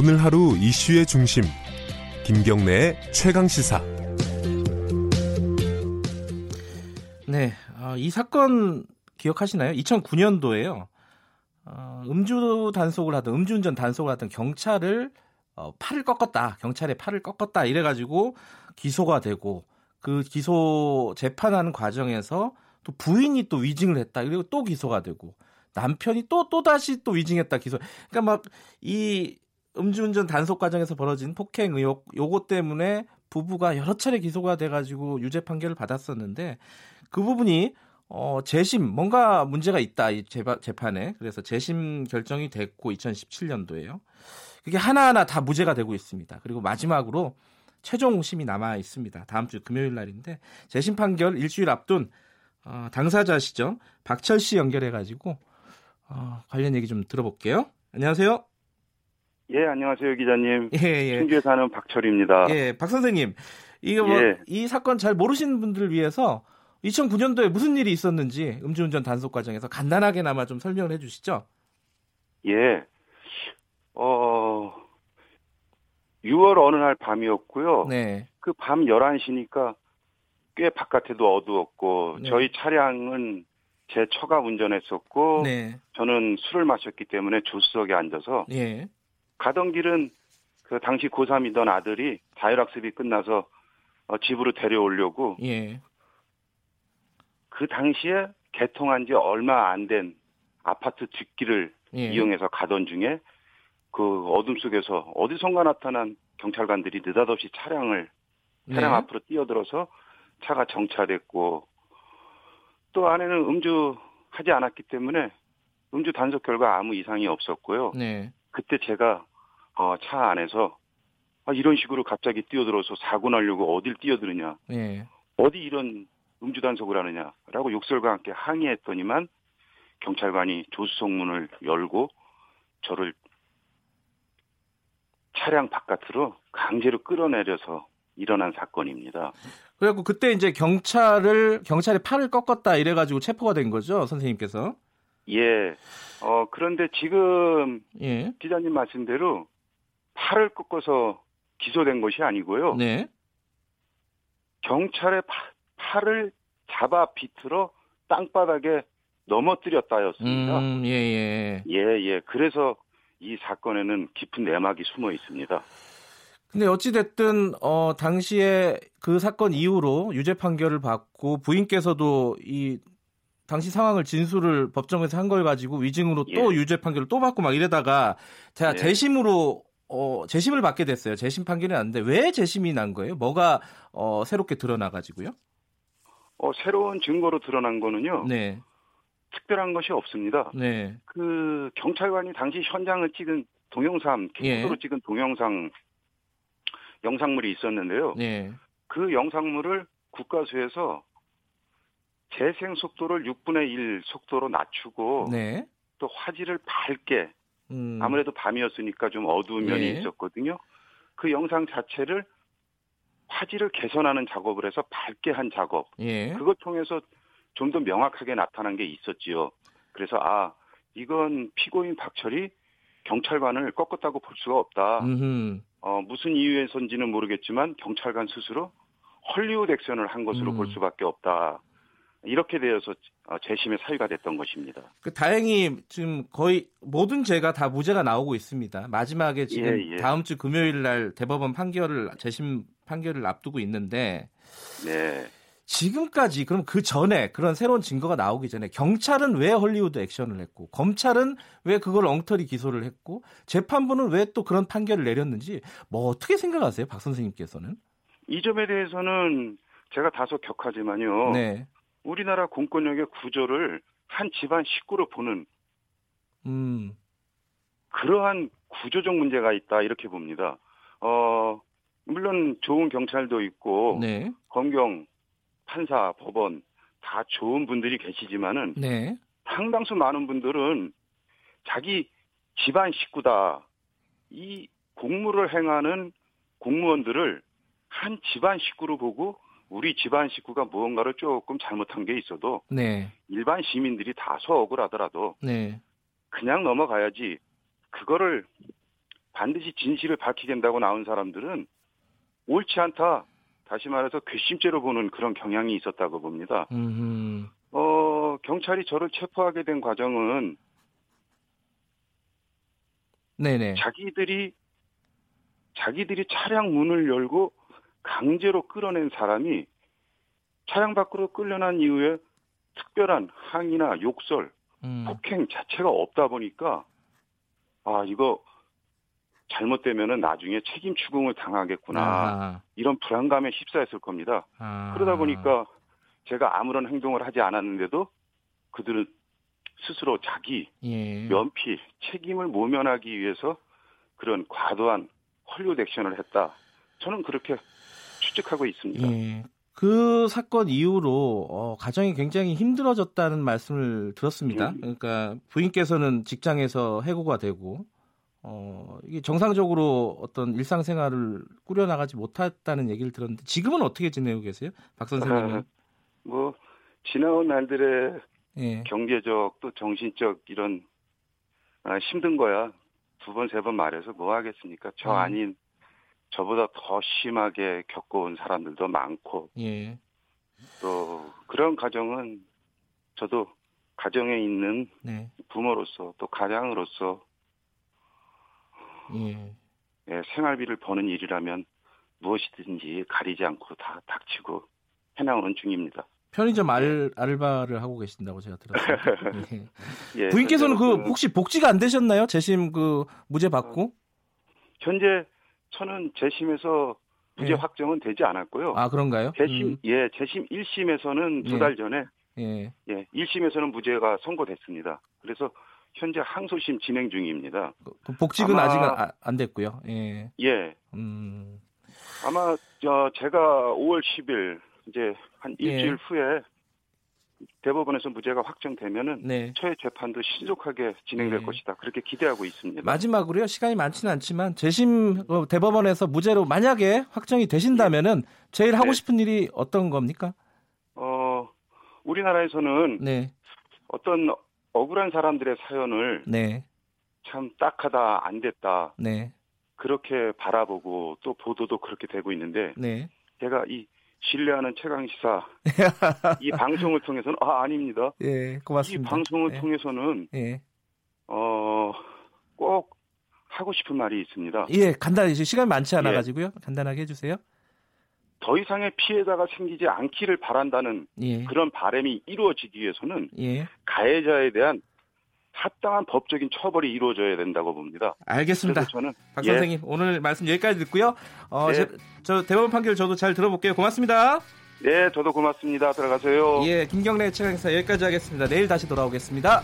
오늘 하루 이슈의 중심 김경래의 최강 시사. 네, 어, 이 사건 기억하시나요? 2009년도에요. 어, 음주 단속을 하던 음주운전 단속을 하던 경찰을 어, 팔을 꺾었다. 경찰의 팔을 꺾었다. 이래가지고 기소가 되고 그 기소 재판하는 과정에서 또 부인이 또 위증을 했다. 그리고 또 기소가 되고 남편이 또 또 다시 또 위증했다 기소. 그러니까 막 이 음주운전 단속 과정에서 벌어진 폭행 의혹 요거 때문에 부부가 여러 차례 기소가 돼가지고 유죄 판결을 받았었는데 그 부분이 어, 재심 뭔가 문제가 있다 이 재판에 그래서 재심 결정이 됐고 2017년도에요. 그게 하나하나 다 무죄가 되고 있습니다. 그리고 마지막으로 최종 심이 남아 있습니다. 다음 주 금요일 날인데 재심 판결 일주일 앞둔 어, 당사자시죠 박철 씨 연결해 가지고 어, 관련 얘기 좀 들어볼게요. 안녕하세요. 예, 안녕하세요, 기자님. 예, 예. 충주에 사는 박철입니다. 예, 박 선생님. 이거 뭐, 예. 이 사건 잘 모르시는 분들을 위해서 2009년도에 무슨 일이 있었는지 음주운전 단속 과정에서 간단하게나마 좀 설명을 해 주시죠. 예. 어, 6월 어느 날 밤이었고요. 네. 그 밤 11시니까 꽤 바깥에도 어두웠고, 네. 저희 차량은 제 처가 운전했었고, 네. 저는 술을 마셨기 때문에 조수석에 앉아서 예. 가던 길은 그 당시 고3이던 아들이 자율학습이 끝나서 어, 집으로 데려오려고 예. 그 당시에 개통한 지 얼마 안 된 아파트 뒷길을 예. 이용해서 가던 중에 그 어둠 속에서 어디선가 나타난 경찰관들이 느닷없이 차량을 차량 네. 앞으로 뛰어들어서 차가 정차됐고 또 안에는 음주하지 않았기 때문에 음주 단속 결과 아무 이상이 없었고요. 네. 그때 제가 어, 차 안에서 아, 이런 식으로 갑자기 뛰어들어서 사고 나려고 어딜 뛰어드느냐 예. 어디 이런 음주 단속을 하느냐라고 욕설과 함께 항의했더니만 경찰관이 조수석 문을 열고 저를 차량 바깥으로 강제로 끌어내려서 일어난 사건입니다. 그래갖고 그때 이제 경찰을 경찰이 팔을 꺾었다 이래가지고 체포가 된 거죠 선생님께서. 예. 어, 그런데 지금 예. 기자님 말씀대로 팔을 꺾어서 기소된 것이 아니고요. 네. 경찰의 파- 팔을 잡아 비틀어 땅바닥에 넘어뜨렸다였습니다. 음, 예, 예. 예, 예. 그래서 이 사건에는 깊은 내막이 숨어 있습니다. 근데 어찌됐든, 어, 당시에 그 사건 이후로 유죄 판결을 받고 부인께서도 이 당시 상황을 진술을 법정에서 한 걸 가지고 위증으로 또 예. 유죄 판결을 또 받고 막 이러다가 제가 네. 재심으로 어, 재심을 받게 됐어요. 재심 판결이 났는데 왜 재심이 난 거예요? 뭐가 어, 새롭게 드러나 가지고요? 어, 새로운 증거로 드러난 거는요. 네. 특별한 것이 없습니다. 네. 그 경찰관이 당시 현장을 찍은 동영상, 킥으로 예. 찍은 동영상 영상물이 있었는데요. 네. 그 영상물을 국가수에서 재생 속도를 6분의 1 속도로 낮추고 네. 또 화질을 밝게 음. 아무래도 밤이었으니까 좀 어두운 면이 예. 있었거든요. 그 영상 자체를 화질을 개선하는 작업을 해서 밝게 한 작업. 예. 그걸 통해서 좀 더 명확하게 나타난 게 있었지요. 그래서 아 이건 피고인 박철이 경찰관을 꺾었다고 볼 수가 없다. 음흠. 어, 무슨 이유에선지는 모르겠지만 경찰관 스스로 헐리우드 액션을 한 것으로 음. 볼 수밖에 없다. 이렇게 되어서 어, 재심의 사유가 됐던 것입니다. 그 다행히 지금 거의 모든 죄가 다 무죄가 나오고 있습니다. 마지막에 지금 예, 예. 다음 주 금요일 날 대법원 판결을 재심 판결을 앞두고 있는데 네. 지금까지 그럼 그 전에 그런 새로운 증거가 나오기 전에 경찰은 왜 헐리우드 액션을 했고 검찰은 왜 그걸 엉터리 기소를 했고 재판부는 왜 또 그런 판결을 내렸는지 뭐 어떻게 생각하세요, 박 선생님께서는? 이 점에 대해서는 제가 다소 격하지만요. 네, 우리나라 공권력의 구조를 한 집안 식구로 보는 음, 그러한 구조적 문제가 있다 이렇게 봅니다. 어 물론 좋은 경찰도 있고 네, 검경, 판사, 법원 다 좋은 분들이 계시지만은 네, 상당수 많은 분들은 자기 집안 식구다. 이 공무를 행하는 공무원들을 한 집안 식구로 보고 우리 집안 식구가 무언가를 조금 잘못한 게 있어도 네, 일반 시민들이 다소 억울하더라도 네, 그냥 넘어가야지 그거를 반드시 진실을 밝히겠다고 나온 사람들은 옳지 않다. 다시 말해서 괘씸죄로 보는 그런 경향이 있었다고 봅니다. 음. 어, 경찰이 저를 체포하게 된 과정은 네네. 자기들이 자기들이 차량 문을 열고 강제로 끌어낸 사람이 차량 밖으로 끌려난 이후에 특별한 항의나 욕설, 음. 폭행 자체가 없다 보니까 아 이거 잘못되면은 나중에 책임 추궁을 당하겠구나 아하. 이런 불안감에 휩싸였을 겁니다. 아. 그러다 보니까 제가 아무런 행동을 하지 않았는데도 그들은 스스로 자기 예. 면피 책임을 모면하기 위해서 그런 과도한 헐리우드 액션을 했다. 저는 그렇게 추측하고 있습니다. 예. 그 사건 이후로 어, 가정이 굉장히 힘들어졌다는 말씀을 들었습니다. 음. 그러니까 부인께서는 직장에서 해고가 되고 어, 이게 정상적으로 어떤 일상생활을 꾸려나가지 못했다는 얘기를 들었는데 지금은 어떻게 지내고 계세요? 박 선생님은? 뭐 지나온 날들의 예. 경제적 또 정신적 이런 아, 힘든 거야 두 번 세 번 말해서 뭐 하겠습니까? 저 음. 아닌 저보다 더 심하게 겪어온 사람들도 많고 예. 또 그런 가정은 저도 가정에 있는 네. 부모로서 또 가장으로서 예. 예, 생활비를 버는 일이라면 무엇이든지 가리지 않고 다 닥치고 해나오는 중입니다. 편의점 알, 알바를 하고 계신다고 제가 들었어요. 예. 예, 부인께서는 그 현재는 혹시 복지가 안 되셨나요? 재심 그 무죄 받고? 현재 저는 재심에서 무죄 예. 확정은 되지 않았고요. 아 그런가요? 재심 음, 예 재심 1심에서는 예. 두달 전에 예. 예 1심에서는 무죄가 선고됐습니다. 그래서 현재 항소심 진행 중입니다. 그 복직은 아마- 아직 안, 안 됐고요. 예. 예 음. 아마 저 제가 5월 10일 이제 한 예. 일주일 후에 대법원에서 무죄가 확정되면은 네. 처의 재판도 신속하게 진행될 예. 것이다. 그렇게 기대하고 있습니다. 마지막으로요. 시간이 많지는 않지만 재심 어, 대법원에서 무죄로 만약에 확정이 되신다면은 제일 하고 네. 싶은 일이 어떤 겁니까? 어 우리나라에서는 네. 어떤 억울한 사람들의 사연을 네. 참 딱하다 안 됐다 네. 그렇게 바라보고 또 보도도 그렇게 되고 있는데 네. 제가 이 신뢰하는 최강 시사 이 방송을 통해서는 아 아닙니다. 예. 이 고맙습니다. 방송을 예. 통해서는 예. 어꼭 하고 싶은 말이 있습니다. 예, 간단히 시간이 많지 않아 예. 가지고요. 간단하게 해 주세요. 더 이상의 피해자가 생기지 않기를 바란다는 예. 그런 바람이 이루어지기 위해서는 예. 가해자에 대한 합당한 법적인 처벌이 이루어져야 된다고 봅니다. 알겠습니다. 저는 박 예, 선생님 오늘 말씀 여기까지 듣고요. 어, 네. 제- 저 대법원 판결 저도 잘 들어볼게요. 고맙습니다. 네, 저도 고맙습니다. 들어가세요. 예, 김경래 최강사 여기까지 하겠습니다. 내일 다시 돌아오겠습니다.